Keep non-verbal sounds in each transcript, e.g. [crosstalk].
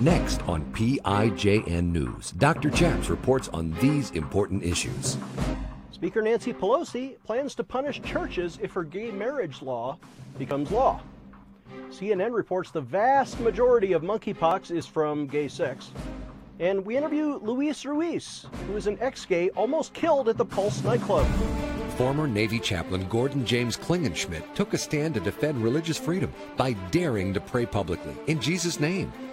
Next on PIJN News, Dr. Chaps reports on these important issues. Speaker Nancy Pelosi plans to punish churches if her gay marriage law becomes law. CNN reports the vast majority of monkeypox is from gay sex. And we interview Luis Ruiz, who is an ex gay almost killed at the Pulse nightclub. Former Navy chaplain Gordon James Klingenschmitt took a stand to defend religious freedom by daring to pray publicly in Jesus' name.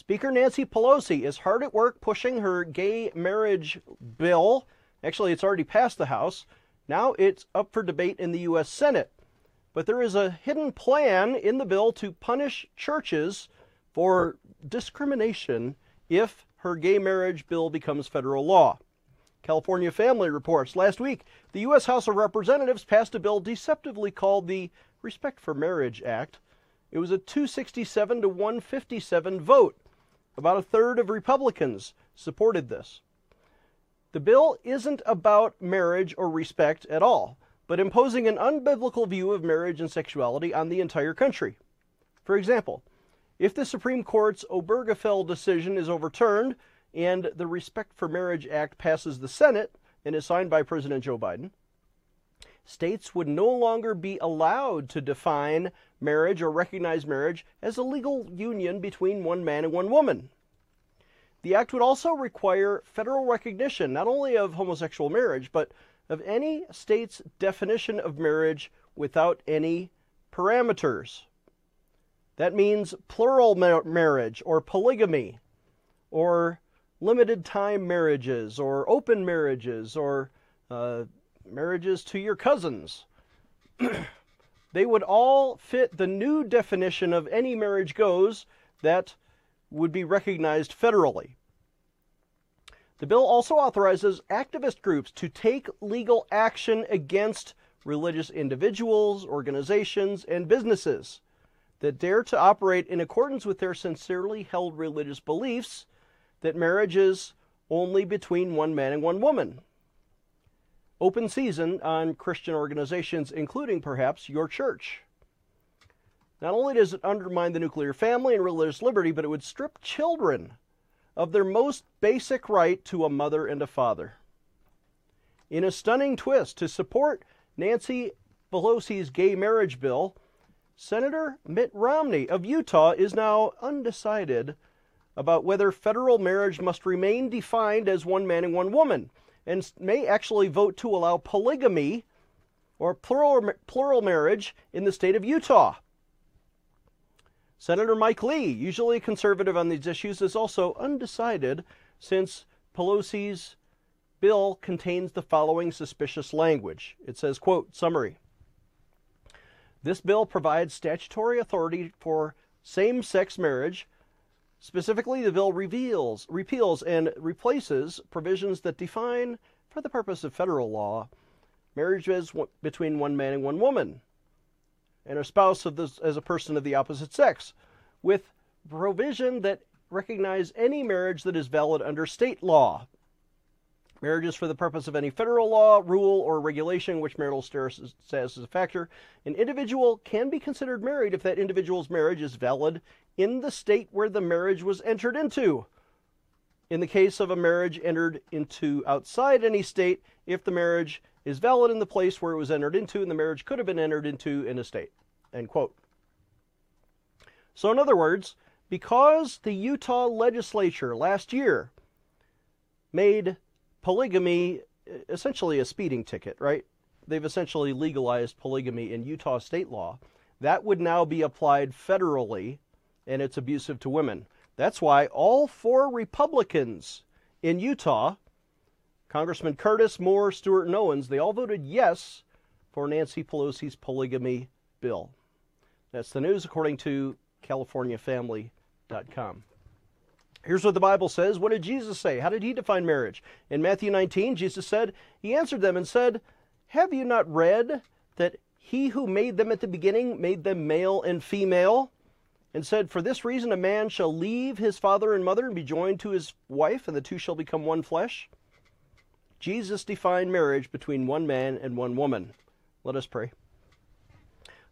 Speaker Nancy Pelosi is hard at work pushing her gay marriage bill. Actually, it's already passed the House. Now it's up for debate in the U.S. Senate. But there is a hidden plan in the bill to punish churches for discrimination if her gay marriage bill becomes federal law. California Family reports last week the U.S. House of Representatives passed a bill deceptively called the Respect for Marriage Act. It was a 267 to 157 vote. About a third of Republicans supported this. The bill isn't about marriage or respect at all, but imposing an unbiblical view of marriage and sexuality on the entire country. For example, if the Supreme Court's Obergefell decision is overturned and the Respect for Marriage Act passes the Senate and is signed by President Joe Biden, states would no longer be allowed to define marriage or recognize marriage as a legal union between one man and one woman. The act would also require federal recognition not only of homosexual marriage, but of any state's definition of marriage without any parameters. That means plural mar- marriage or polygamy or limited time marriages or open marriages or uh, marriages to your cousins. [clears throat] they would all fit the new definition of any marriage goes that would be recognized federally. The bill also authorizes activist groups to take legal action against religious individuals, organizations, and businesses that dare to operate in accordance with their sincerely held religious beliefs that marriage is only between one man and one woman open season on Christian organizations, including perhaps your church. Not only does it undermine the nuclear family and religious liberty, but it would strip children of their most basic right to a mother and a father. In a stunning twist to support Nancy Pelosi's gay marriage bill, Senator Mitt Romney of Utah is now undecided about whether federal marriage must remain defined as one man and one woman and may actually vote to allow polygamy or plural, plural marriage in the state of Utah. Senator Mike Lee, usually conservative on these issues, is also undecided since Pelosi's bill contains the following suspicious language. It says, quote, summary. This bill provides statutory authority for same-sex marriage Specifically, the bill reveals, repeals and replaces provisions that define, for the purpose of federal law, marriages between one man and one woman, and a spouse as a person of the opposite sex, with provision that recognize any marriage that is valid under state law. Marriages for the purpose of any federal law, rule, or regulation which marital status is a factor. An individual can be considered married if that individual's marriage is valid in the state where the marriage was entered into. In the case of a marriage entered into outside any state, if the marriage is valid in the place where it was entered into and the marriage could have been entered into in a state. End quote. So, in other words, because the Utah legislature last year made polygamy essentially a speeding ticket, right? They've essentially legalized polygamy in Utah state law. That would now be applied federally and it's abusive to women. That's why all four Republicans in Utah, Congressman Curtis, Moore, Stewart, and Owens, they all voted yes for Nancy Pelosi's polygamy bill. That's the news according to CaliforniaFamily.com. Here's what the Bible says. What did Jesus say? How did he define marriage? In Matthew 19, Jesus said, He answered them and said, Have you not read that he who made them at the beginning made them male and female? And said, For this reason a man shall leave his father and mother and be joined to his wife, and the two shall become one flesh. Jesus defined marriage between one man and one woman. Let us pray.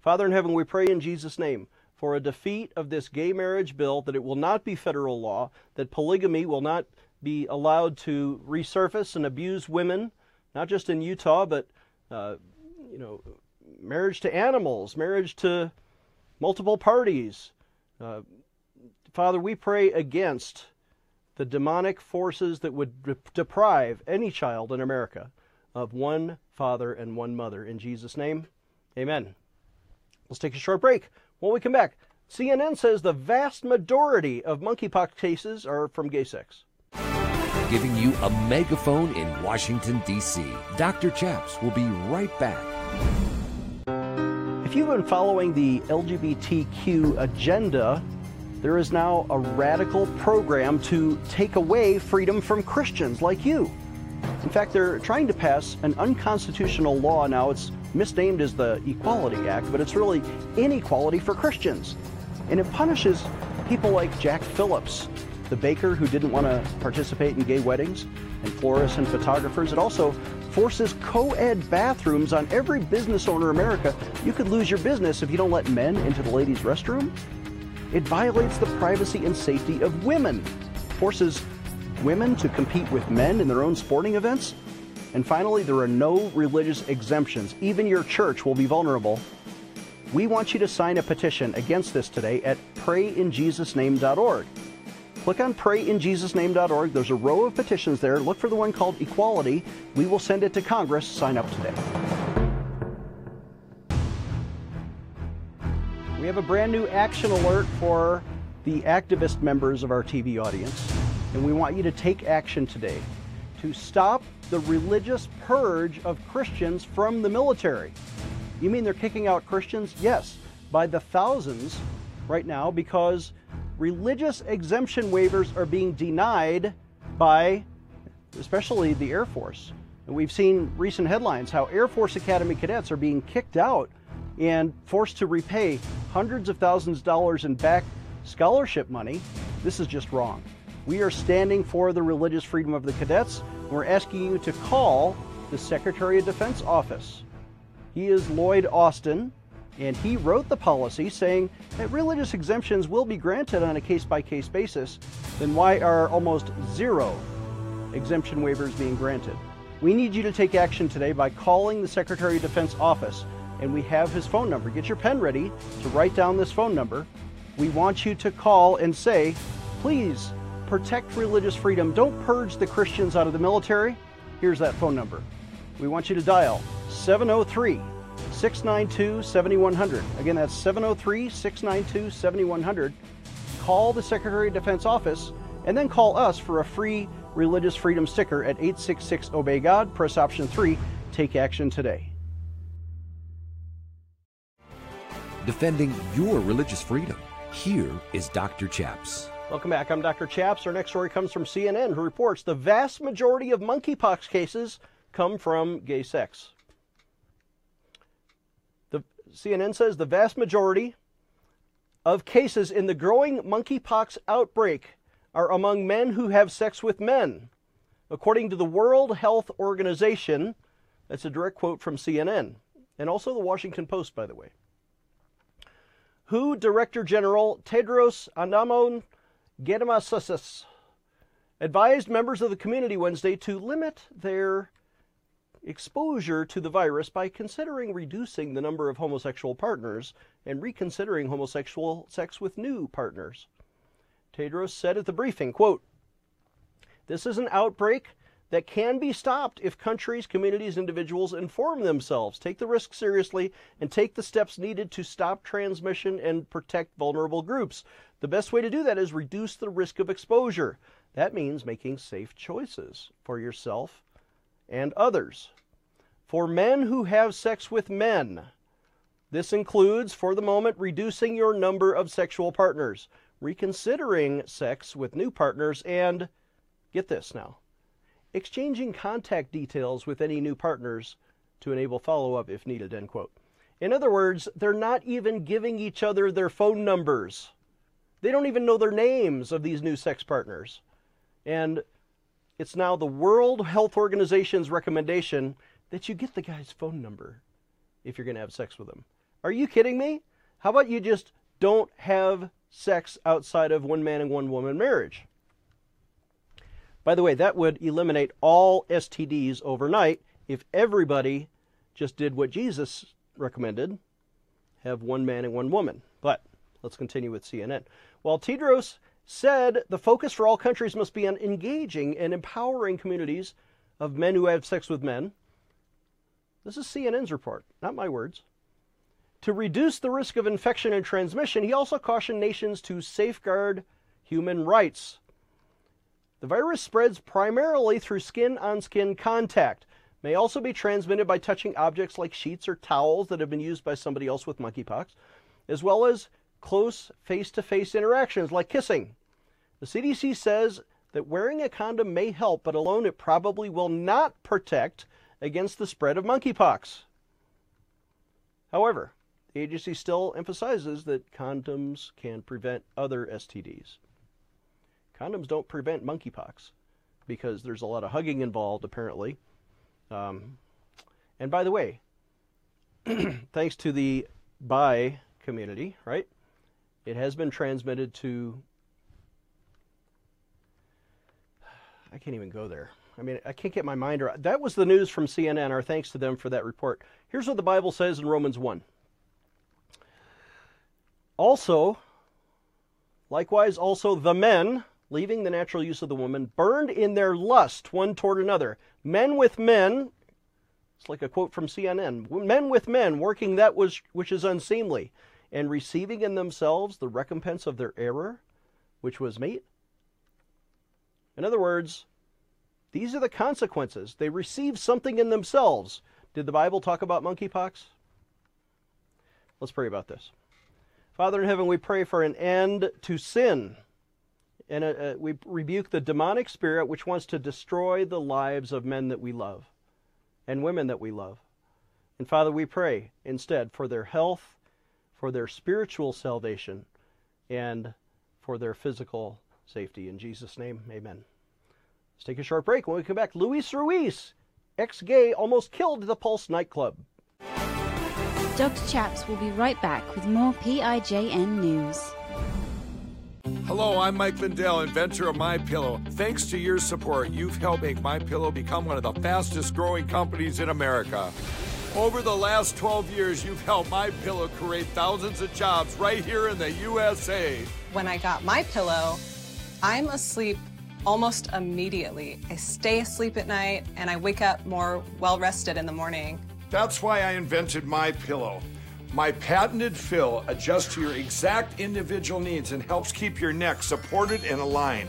Father in heaven, we pray in Jesus' name for a defeat of this gay marriage bill, that it will not be federal law, that polygamy will not be allowed to resurface and abuse women, not just in Utah, but uh, you know, marriage to animals, marriage to multiple parties. Uh, Father, we pray against the demonic forces that would de- deprive any child in America of one father and one mother. In Jesus' name, amen. Let's take a short break. When we come back, CNN says the vast majority of monkeypox cases are from gay sex. Giving you a megaphone in Washington, D.C. Dr. Chaps will be right back. If you've been following the LGBTQ agenda, there is now a radical program to take away freedom from Christians like you. In fact, they're trying to pass an unconstitutional law now. It's misnamed as the Equality Act, but it's really inequality for Christians. And it punishes people like Jack Phillips, the baker who didn't want to participate in gay weddings, and florists and photographers. It also forces co ed bathrooms on every business owner in America. You could lose your business if you don't let men into the ladies' restroom. It violates the privacy and safety of women, forces women to compete with men in their own sporting events. And finally, there are no religious exemptions. Even your church will be vulnerable. We want you to sign a petition against this today at prayinjesusname.org. Click on prayinjesusname.org. There's a row of petitions there. Look for the one called Equality. We will send it to Congress. Sign up today. We have a brand new action alert for the activist members of our TV audience, and we want you to take action today to stop the religious purge of Christians from the military. You mean they're kicking out Christians? Yes, by the thousands right now because religious exemption waivers are being denied by especially the Air Force. And we've seen recent headlines how Air Force Academy cadets are being kicked out and forced to repay hundreds of thousands of dollars in back scholarship money. This is just wrong. We are standing for the religious freedom of the cadets. We're asking you to call the Secretary of Defense office. He is Lloyd Austin, and he wrote the policy saying that religious exemptions will be granted on a case by case basis. Then why are almost zero exemption waivers being granted? We need you to take action today by calling the Secretary of Defense office, and we have his phone number. Get your pen ready to write down this phone number. We want you to call and say, please protect religious freedom. Don't purge the Christians out of the military. Here's that phone number. We want you to dial 703 692 7100. Again, that's 703 692 7100. Call the Secretary of Defense office and then call us for a free religious freedom sticker at 866 Obey God. Press option 3. Take action today. Defending your religious freedom. Here is Dr. Chaps. Welcome back. I'm Dr. Chaps. Our next story comes from CNN, who reports the vast majority of monkeypox cases come from gay sex. The CNN says the vast majority of cases in the growing monkeypox outbreak are among men who have sex with men. According to the World Health Organization, that's a direct quote from CNN, and also the Washington Post, by the way. WHO Director General Tedros Adhanom Ghebreyesus advised members of the community Wednesday to limit their exposure to the virus by considering reducing the number of homosexual partners and reconsidering homosexual sex with new partners. Tedros said at the briefing, quote, This is an outbreak that can be stopped if countries, communities, individuals inform themselves, take the risk seriously, and take the steps needed to stop transmission and protect vulnerable groups. The best way to do that is reduce the risk of exposure. That means making safe choices for yourself and others. For men who have sex with men, this includes, for the moment, reducing your number of sexual partners. reconsidering sex with new partners, and get this now, exchanging contact details with any new partners to enable follow up if needed. End quote. In other words, they're not even giving each other their phone numbers. They don't even know their names of these new sex partners. And it's now the World Health Organization's recommendation that you get the guy's phone number if you're going to have sex with him. Are you kidding me? How about you just don't have sex outside of one man and one woman marriage? By the way, that would eliminate all STDs overnight if everybody just did what Jesus recommended have one man and one woman. Let's continue with CNN. While Tedros said the focus for all countries must be on engaging and empowering communities of men who have sex with men. This is CNN's report, not my words. To reduce the risk of infection and transmission, he also cautioned nations to safeguard human rights. The virus spreads primarily through skin on skin contact, may also be transmitted by touching objects like sheets or towels that have been used by somebody else with monkeypox, as well as close face to face interactions like kissing. The CDC says that wearing a condom may help, but alone it probably will not protect against the spread of monkeypox. However, the agency still emphasizes that condoms can prevent other STDs. Condoms don't prevent monkeypox because there's a lot of hugging involved, apparently. Um, and by the way, [clears throat] thanks to the bi community, right? It has been transmitted to I can't even go there. I mean, I can't get my mind around. That was the news from CNN. Our thanks to them for that report. Here's what the Bible says in Romans 1. Also, likewise, also the men, leaving the natural use of the woman, burned in their lust one toward another. Men with men, it's like a quote from CNN men with men working that was, which is unseemly, and receiving in themselves the recompense of their error, which was meat in other words, these are the consequences. They receive something in themselves. Did the Bible talk about monkeypox? Let's pray about this. Father in heaven, we pray for an end to sin. And uh, uh, we rebuke the demonic spirit which wants to destroy the lives of men that we love and women that we love. And Father, we pray instead for their health, for their spiritual salvation, and for their physical safety. In Jesus' name, amen. Let's take a short break. When we come back, Luis Ruiz, ex gay, almost killed the Pulse nightclub. Dr. Chaps will be right back with more PIJN news. Hello, I'm Mike Lindell, inventor of My Pillow. Thanks to your support, you've helped make My Pillow become one of the fastest growing companies in America. Over the last 12 years, you've helped My Pillow create thousands of jobs right here in the USA. When I got My Pillow, I'm asleep almost immediately. I stay asleep at night and I wake up more well rested in the morning. That's why I invented my pillow. My patented fill adjusts to your exact individual needs and helps keep your neck supported and aligned.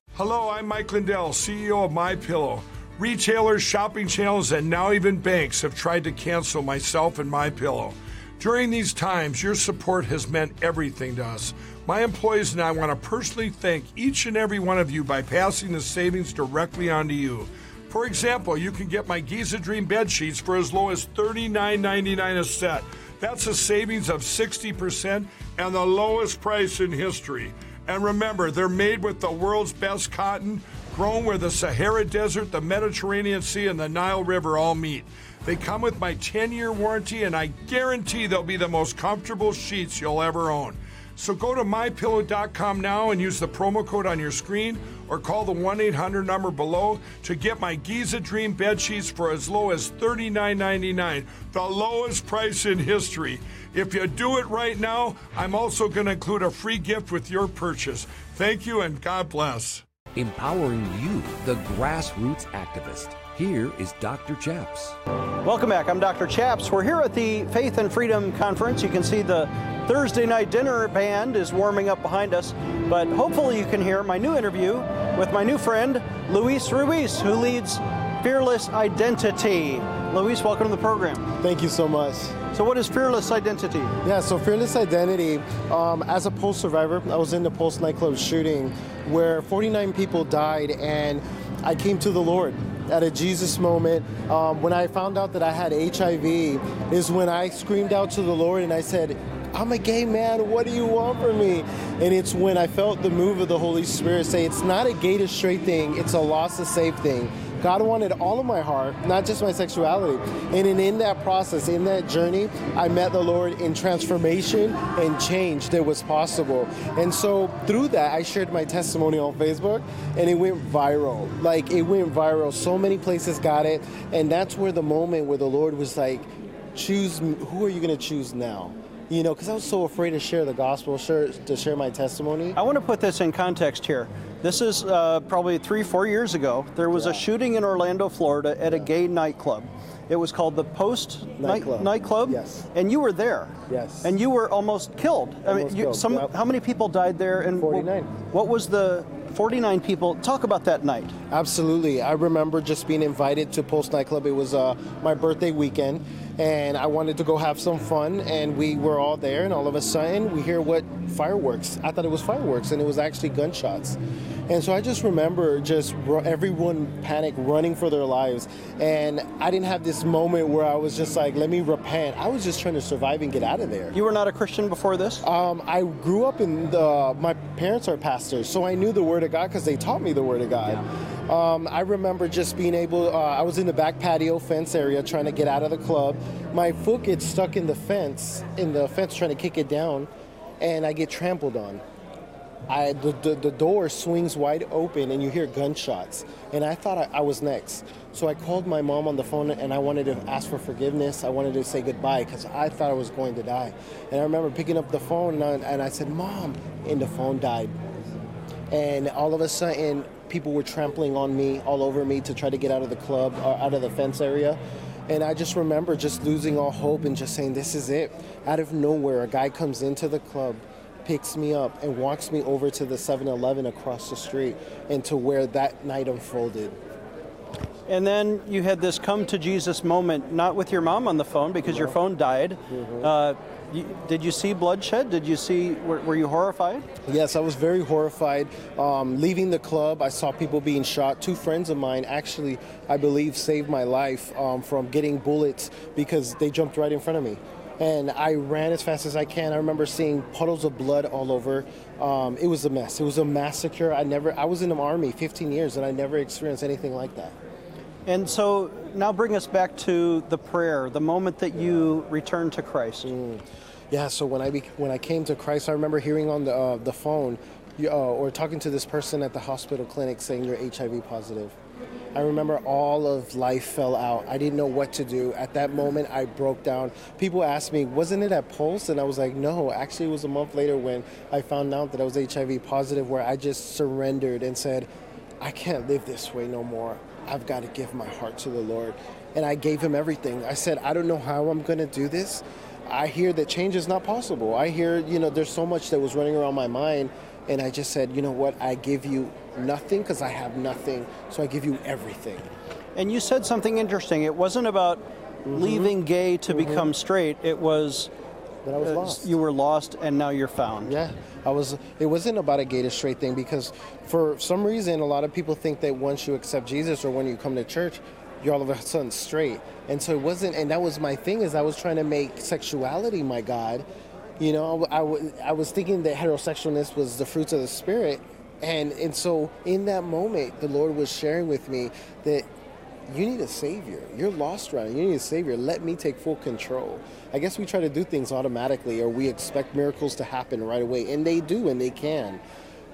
Hello, I'm Mike Lindell, CEO of My Pillow. Retailers, shopping channels, and now even banks have tried to cancel myself and My Pillow. During these times, your support has meant everything to us. My employees and I want to personally thank each and every one of you by passing the savings directly on to you. For example, you can get my Giza Dream bed sheets for as low as $39.99 a set. That's a savings of 60% and the lowest price in history. And remember, they're made with the world's best cotton, grown where the Sahara Desert, the Mediterranean Sea, and the Nile River all meet. They come with my 10 year warranty, and I guarantee they'll be the most comfortable sheets you'll ever own. So go to mypillow.com now and use the promo code on your screen or call the 1 800 number below to get my Giza Dream bed sheets for as low as $39.99, the lowest price in history. If you do it right now, I'm also going to include a free gift with your purchase. Thank you and God bless. Empowering you, the grassroots activist. Here is Dr. Chaps. Welcome back. I'm Dr. Chaps. We're here at the Faith and Freedom Conference. You can see the Thursday night dinner band is warming up behind us, but hopefully you can hear my new interview with my new friend, Luis Ruiz, who leads Fearless Identity. Luis, welcome to the program. Thank you so much. So, what is Fearless Identity? Yeah, so Fearless Identity, um, as a Pulse survivor, I was in the Pulse nightclub shooting where 49 people died, and I came to the Lord at a Jesus moment. Um, when I found out that I had HIV, is when I screamed out to the Lord and I said, I'm a gay man. What do you want from me? And it's when I felt the move of the Holy Spirit say, it's not a gay to straight thing, it's a lost to safe thing. God wanted all of my heart, not just my sexuality. And in, that process, in that journey, I met the Lord in transformation and change that was possible. And so through that, I shared my testimony on Facebook and it went viral. Like it went viral. So many places got it. And that's where the moment where the Lord was like, choose, who are you going to choose now? You know, because I was so afraid to share the gospel, share, to share my testimony. I want to put this in context here. This is uh, probably three, four years ago. There was yeah. a shooting in Orlando, Florida, at yeah. a gay nightclub. It was called the Pulse Nightclub. nightclub. Yes. And you were there. Yes. And you were almost killed. Almost I mean, you, killed. Some, yep. how many people died there? And 49. What, what was the 49 people? Talk about that night. Absolutely. I remember just being invited to Pulse Nightclub. It was uh, my birthday weekend and I wanted to go have some fun, and we were all there, and all of a sudden we hear what fireworks. I thought it was fireworks, and it was actually gunshots. And so I just remember just everyone panic running for their lives. And I didn't have this moment where I was just like, let me repent. I was just trying to survive and get out of there. You were not a Christian before this? Um, I grew up in the, my parents are pastors, so I knew the Word of God because they taught me the Word of God. Yeah. Um, I remember just being able, uh, I was in the back patio fence area trying to get out of the club. My foot gets stuck in the fence, in the fence trying to kick it down, and I get trampled on. I, the, the, the, door swings wide open and you hear gunshots. And I thought I, I, was next. So I called my mom on the phone and I wanted to ask for forgiveness. I wanted to say goodbye because I thought I was going to die. And I remember picking up the phone and I, and I said, Mom, and the phone died. And all of a sudden, people were trampling on me, all over me to try to get out of the club, or uh, out of the fence area. And I just remember just losing all hope and just saying, This is it. Out of nowhere, a guy comes into the club picks me up and walks me over to the 7-Eleven across the street and to where that night unfolded. And then you had this come to Jesus moment, not with your mom on the phone because your phone died. Mm-hmm. Uh, you, did you see bloodshed? Did you see? Were, were you horrified? Yes, I was very horrified. Um, leaving the club, I saw people being shot. Two friends of mine actually, I believe, saved my life um, from getting bullets because they jumped right in front of me and I ran as fast as I can. I remember seeing puddles of blood all over. Um, it was a mess. It was a massacre. I never. I was in the army 15 years, and I never experienced anything like that. And so now bring us back to the prayer, the moment that you returned to Christ. Mm. Yeah. So when I be, when I came to Christ, I remember hearing on the uh, the phone uh, or talking to this person at the hospital clinic saying you're HIV positive. I remember all of life fell out. I didn't know what to do. At that moment, I broke down. People asked me, wasn't it at Pulse? And I was like, no, actually, it was a month later when I found out that I was HIV positive, where I just surrendered and said, I can't live this way no more. I've got to give my heart to the Lord. And I gave him everything. I said, I don't know how I'm going to do this. I hear that change is not possible. I hear, you know, there's so much that was running around my mind. And I just said, you know what? I give you nothing because I have nothing. So I give you everything. And you said something interesting. It wasn't about mm-hmm. leaving gay to mm-hmm. become straight. It was that I was uh, lost. You were lost, and now you're found. Yeah, I was. It wasn't about a gay to straight thing because, for some reason, a lot of people think that once you accept Jesus or when you come to church, you're all of a sudden straight. And so it wasn't. And that was my thing is I was trying to make sexuality my God. You know, I, I, I was thinking that heterosexualness was the fruits of the spirit, and and so in that moment, the Lord was sharing with me that you need a savior. You're lost right now. You need a savior. Let me take full control. I guess we try to do things automatically or we expect miracles to happen right away. And they do and they can.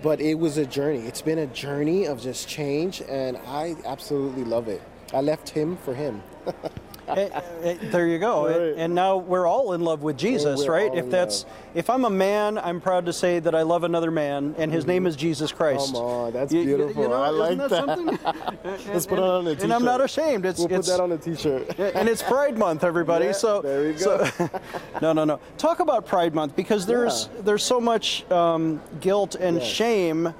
But it was a journey. It's been a journey of just change and I absolutely love it. I left him for him. [laughs] Eh, eh, there you go. Right. And, now we're all in love with Jesus, we're right? If that's love. if I'm a man, I'm proud to say that I love another man, and his name is Jesus Christ. Come on, that's You- you- you beautiful. know, I like that that. [laughs] Let's put it on a T-shirt. And I'm not ashamed. It's We'll put that on a t-shirt. [laughs] and it's Pride Month, everybody. Yeah, so there we go. so- [laughs] no, no, no. Talk about Pride Month because there's there's so much um, guilt and Yes. Mm. shame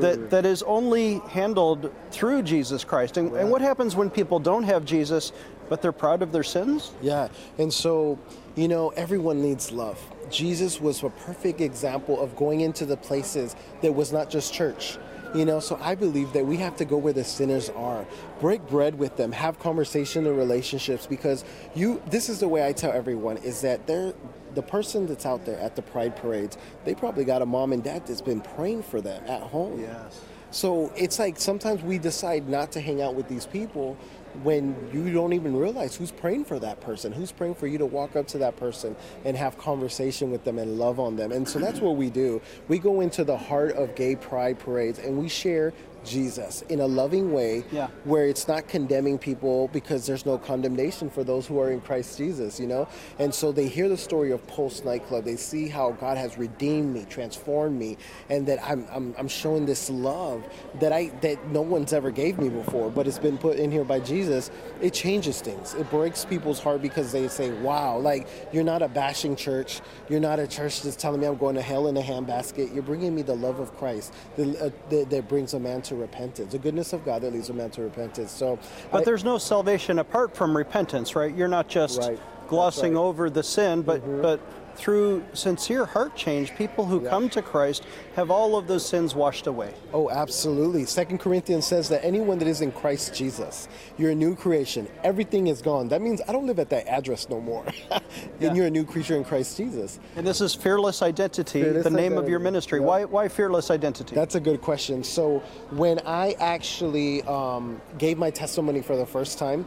that that is only handled through Jesus Christ. And, and what happens when people don't have Jesus, but they're proud of their sins? Yeah, and so, you know, everyone needs love. Jesus was a perfect example of going into the places that was not just church. You know, so I believe that we have to go where the sinners are, break bread with them, have conversation and relationships because you this is the way I tell everyone is that they're the person that's out there at the pride parades, they probably got a mom and dad that's been praying for them at home. Yes. So it's like sometimes we decide not to hang out with these people when you don't even realize who's praying for that person, who's praying for you to walk up to that person and have conversation with them and love on them. And so that's what we do. We go into the heart of gay pride parades and we share Jesus in a loving way Yeah. where it's not condemning people because there's no condemnation for those who are in Christ Jesus, you know? And so they hear the story of Pulse nightclub. They see how God has redeemed me, transformed me, and that I'm, I'm, I'm showing this love that I that no one's ever gave me before, but it's been put in here by Jesus. It changes things. It breaks people's heart because they say, wow, like you're not a bashing church. You're not a church that's telling me I'm going to hell in a handbasket. You're bringing me the love of Christ that, uh, that, that brings a man to repentance, the goodness of God that leads a man to repentance. So, But I- there's no salvation apart from repentance, right? You're not just Right. Glossing right. Over the sin, but mm-hmm. but through sincere heart change, people who come to Christ have all of those sins washed away. Oh, absolutely. Second Corinthians says that anyone that is in Christ Jesus, you're a new creation. Everything is gone. That means I don't live at that address no more. [laughs] Yeah. and you're a new creature in Christ Jesus. And this is fearless identity, Fearless the name of your ministry. yeah. Why why fearless identity? That's a good question. So when I actually um, gave my testimony for the first time,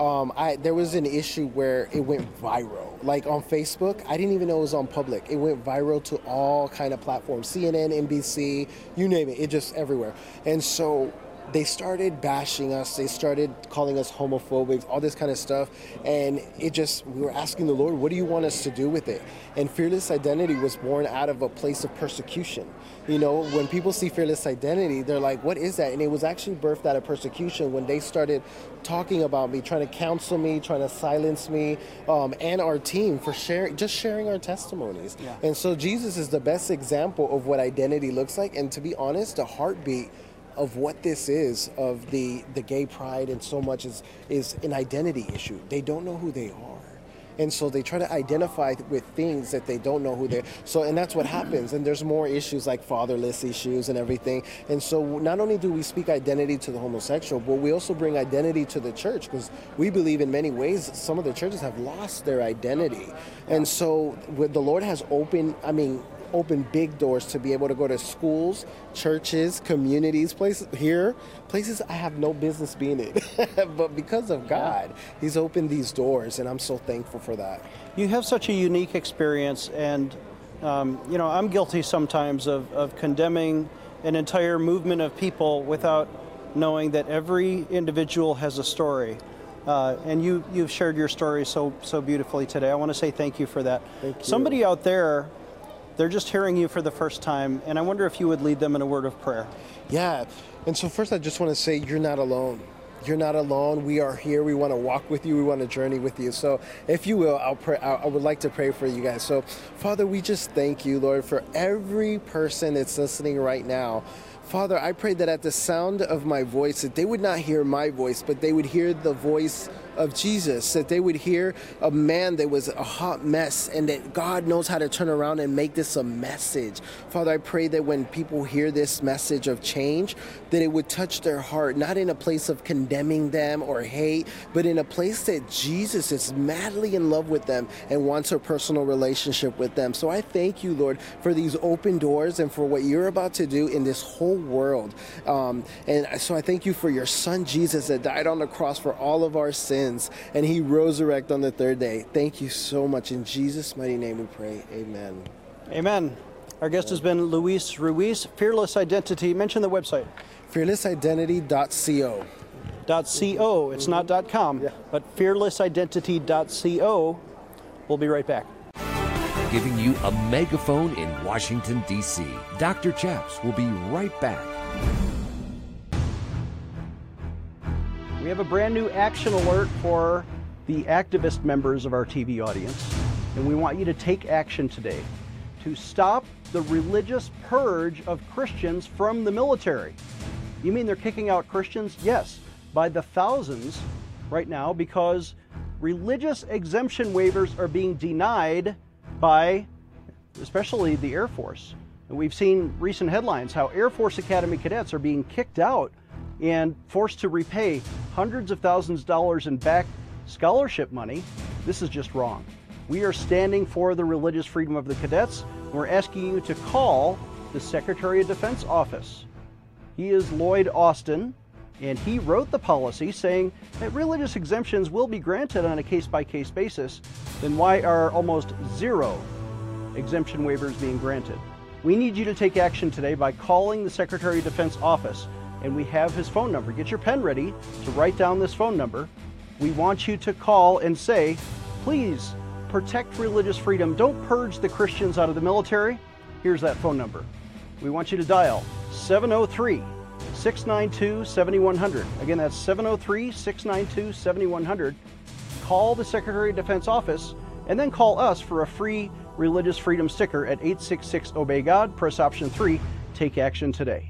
um, I, there was an issue where it went viral. Like on Facebook, I didn't even know it was on public. It went viral to all kind of platforms, CNN, NBC, you name it. It just everywhere. And so they started bashing us. They started calling us homophobic, all this kind of stuff. And it just, we were asking the Lord, what do you want us to do with it? And Fearless Identity was born out of a place of persecution. You know, when people see Fearless Identity, they're like, what is that? And it was actually birthed out of persecution when they started talking about me, trying to counsel me, trying to silence me, um, and our team for sharing, just sharing our testimonies. Yeah. And so Jesus is the best example of what identity looks like. And to be honest, the heartbeat of what this is of the the gay pride and so much is is an identity issue. They don't know who they are. And so they try to identify with things that they don't know who they're. So, and that's what happens. And there's more issues like fatherless issues and everything. And so, not only do we speak identity to the homosexual, but we also bring identity to the church because we believe in many ways some of the churches have lost their identity. And so, with the Lord has opened, I mean, open big doors to be able to go to schools, churches, communities, places here, places I have no business being in. [laughs] but because of God, He's opened these doors, and I'm so thankful for that. You have such a unique experience, and um, you know I'm guilty sometimes of, of condemning an entire movement of people without knowing that every individual has a story. Uh, and you you've shared your story so so beautifully today. I want to say thank you for that. Thank you. Somebody out there, they're just hearing you for the first time, and I wonder if you would lead them in a word of prayer. Yeah. And so, first, I just want to say you're not alone. You're not alone. We are here. We want to walk with you. We want to journey with you. So, if you will, I'll pray. I would like to pray for you guys. So, Father, we just thank you, Lord, for every person that's listening right now. Father, I pray that at the sound of my voice, that they would not hear my voice, but they would hear the voice of Jesus, that they would hear a man that was a hot mess and that God knows how to turn around and make this a message. Father, I pray that when people hear this message of change, that it would touch their heart, not in a place of condemning them or hate, but in a place that Jesus is madly in love with them and wants a personal relationship with them. So I thank you, Lord, for these open doors and for what you're about to do in this whole world. Um, and so I thank you for your son Jesus that died on the cross for all of our sins and he resurrected on the third day. Thank you so much. In Jesus' mighty name we pray. Amen. Amen. Our guest has been Luis Ruiz, Fearless Identity. Mention the website. Fearlessidentity.co. .co. It's not .com, Yeah. but fearlessidentity.co. We'll be right back. Giving you a megaphone in Washington, D.C. Dr. Chaps will be right back. We have a brand new action alert for the activist members of our TV audience, and we want you to take action today to stop the religious purge of Christians from the military. You mean they're kicking out Christians? Yes, by the thousands right now because religious exemption waivers are being denied by especially the Air Force. And we've seen recent headlines how Air Force Academy cadets are being kicked out and forced to repay hundreds of thousands of dollars in back scholarship money. This is just wrong. We are standing for the religious freedom of the cadets. We're asking you to call the Secretary of Defense office. He is Lloyd Austin, and he wrote the policy saying that religious exemptions will be granted on a case by case basis. Then why are almost zero exemption waivers being granted? We need you to take action today by calling the Secretary of Defense office, and we have his phone number. Get your pen ready to write down this phone number. We want you to call and say, please protect religious freedom. Don't purge the Christians out of the military. Here's that phone number. We want you to dial 703 692 7100. Again, that's 703 692 7100. Call the Secretary of Defense office and then call us for a free religious freedom sticker at 866 Obey God. Press option 3. Take action today.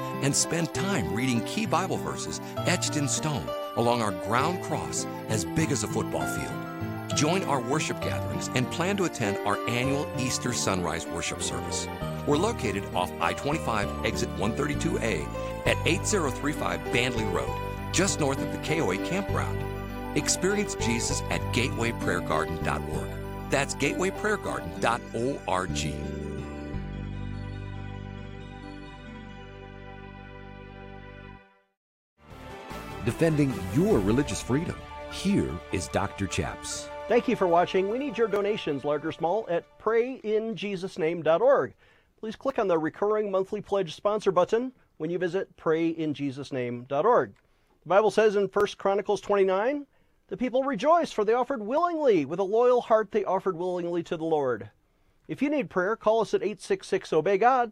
and spend time reading key Bible verses etched in stone along our ground cross as big as a football field. Join our worship gatherings and plan to attend our annual Easter Sunrise Worship Service. We're located off I 25 exit 132A at 8035 Bandley Road, just north of the KOA campground. Experience Jesus at gatewayprayergarden.org. That's gatewayprayergarden.org. Defending your religious freedom. Here is Dr. Chaps. Thank you for watching. We need your donations, large or small, at prayinjesusname.org. Please click on the recurring monthly pledge sponsor button when you visit prayinjesusname.org. The Bible says in 1 Chronicles 29, the people rejoiced for they offered willingly. With a loyal heart, they offered willingly to the Lord. If you need prayer, call us at 866 Obey God.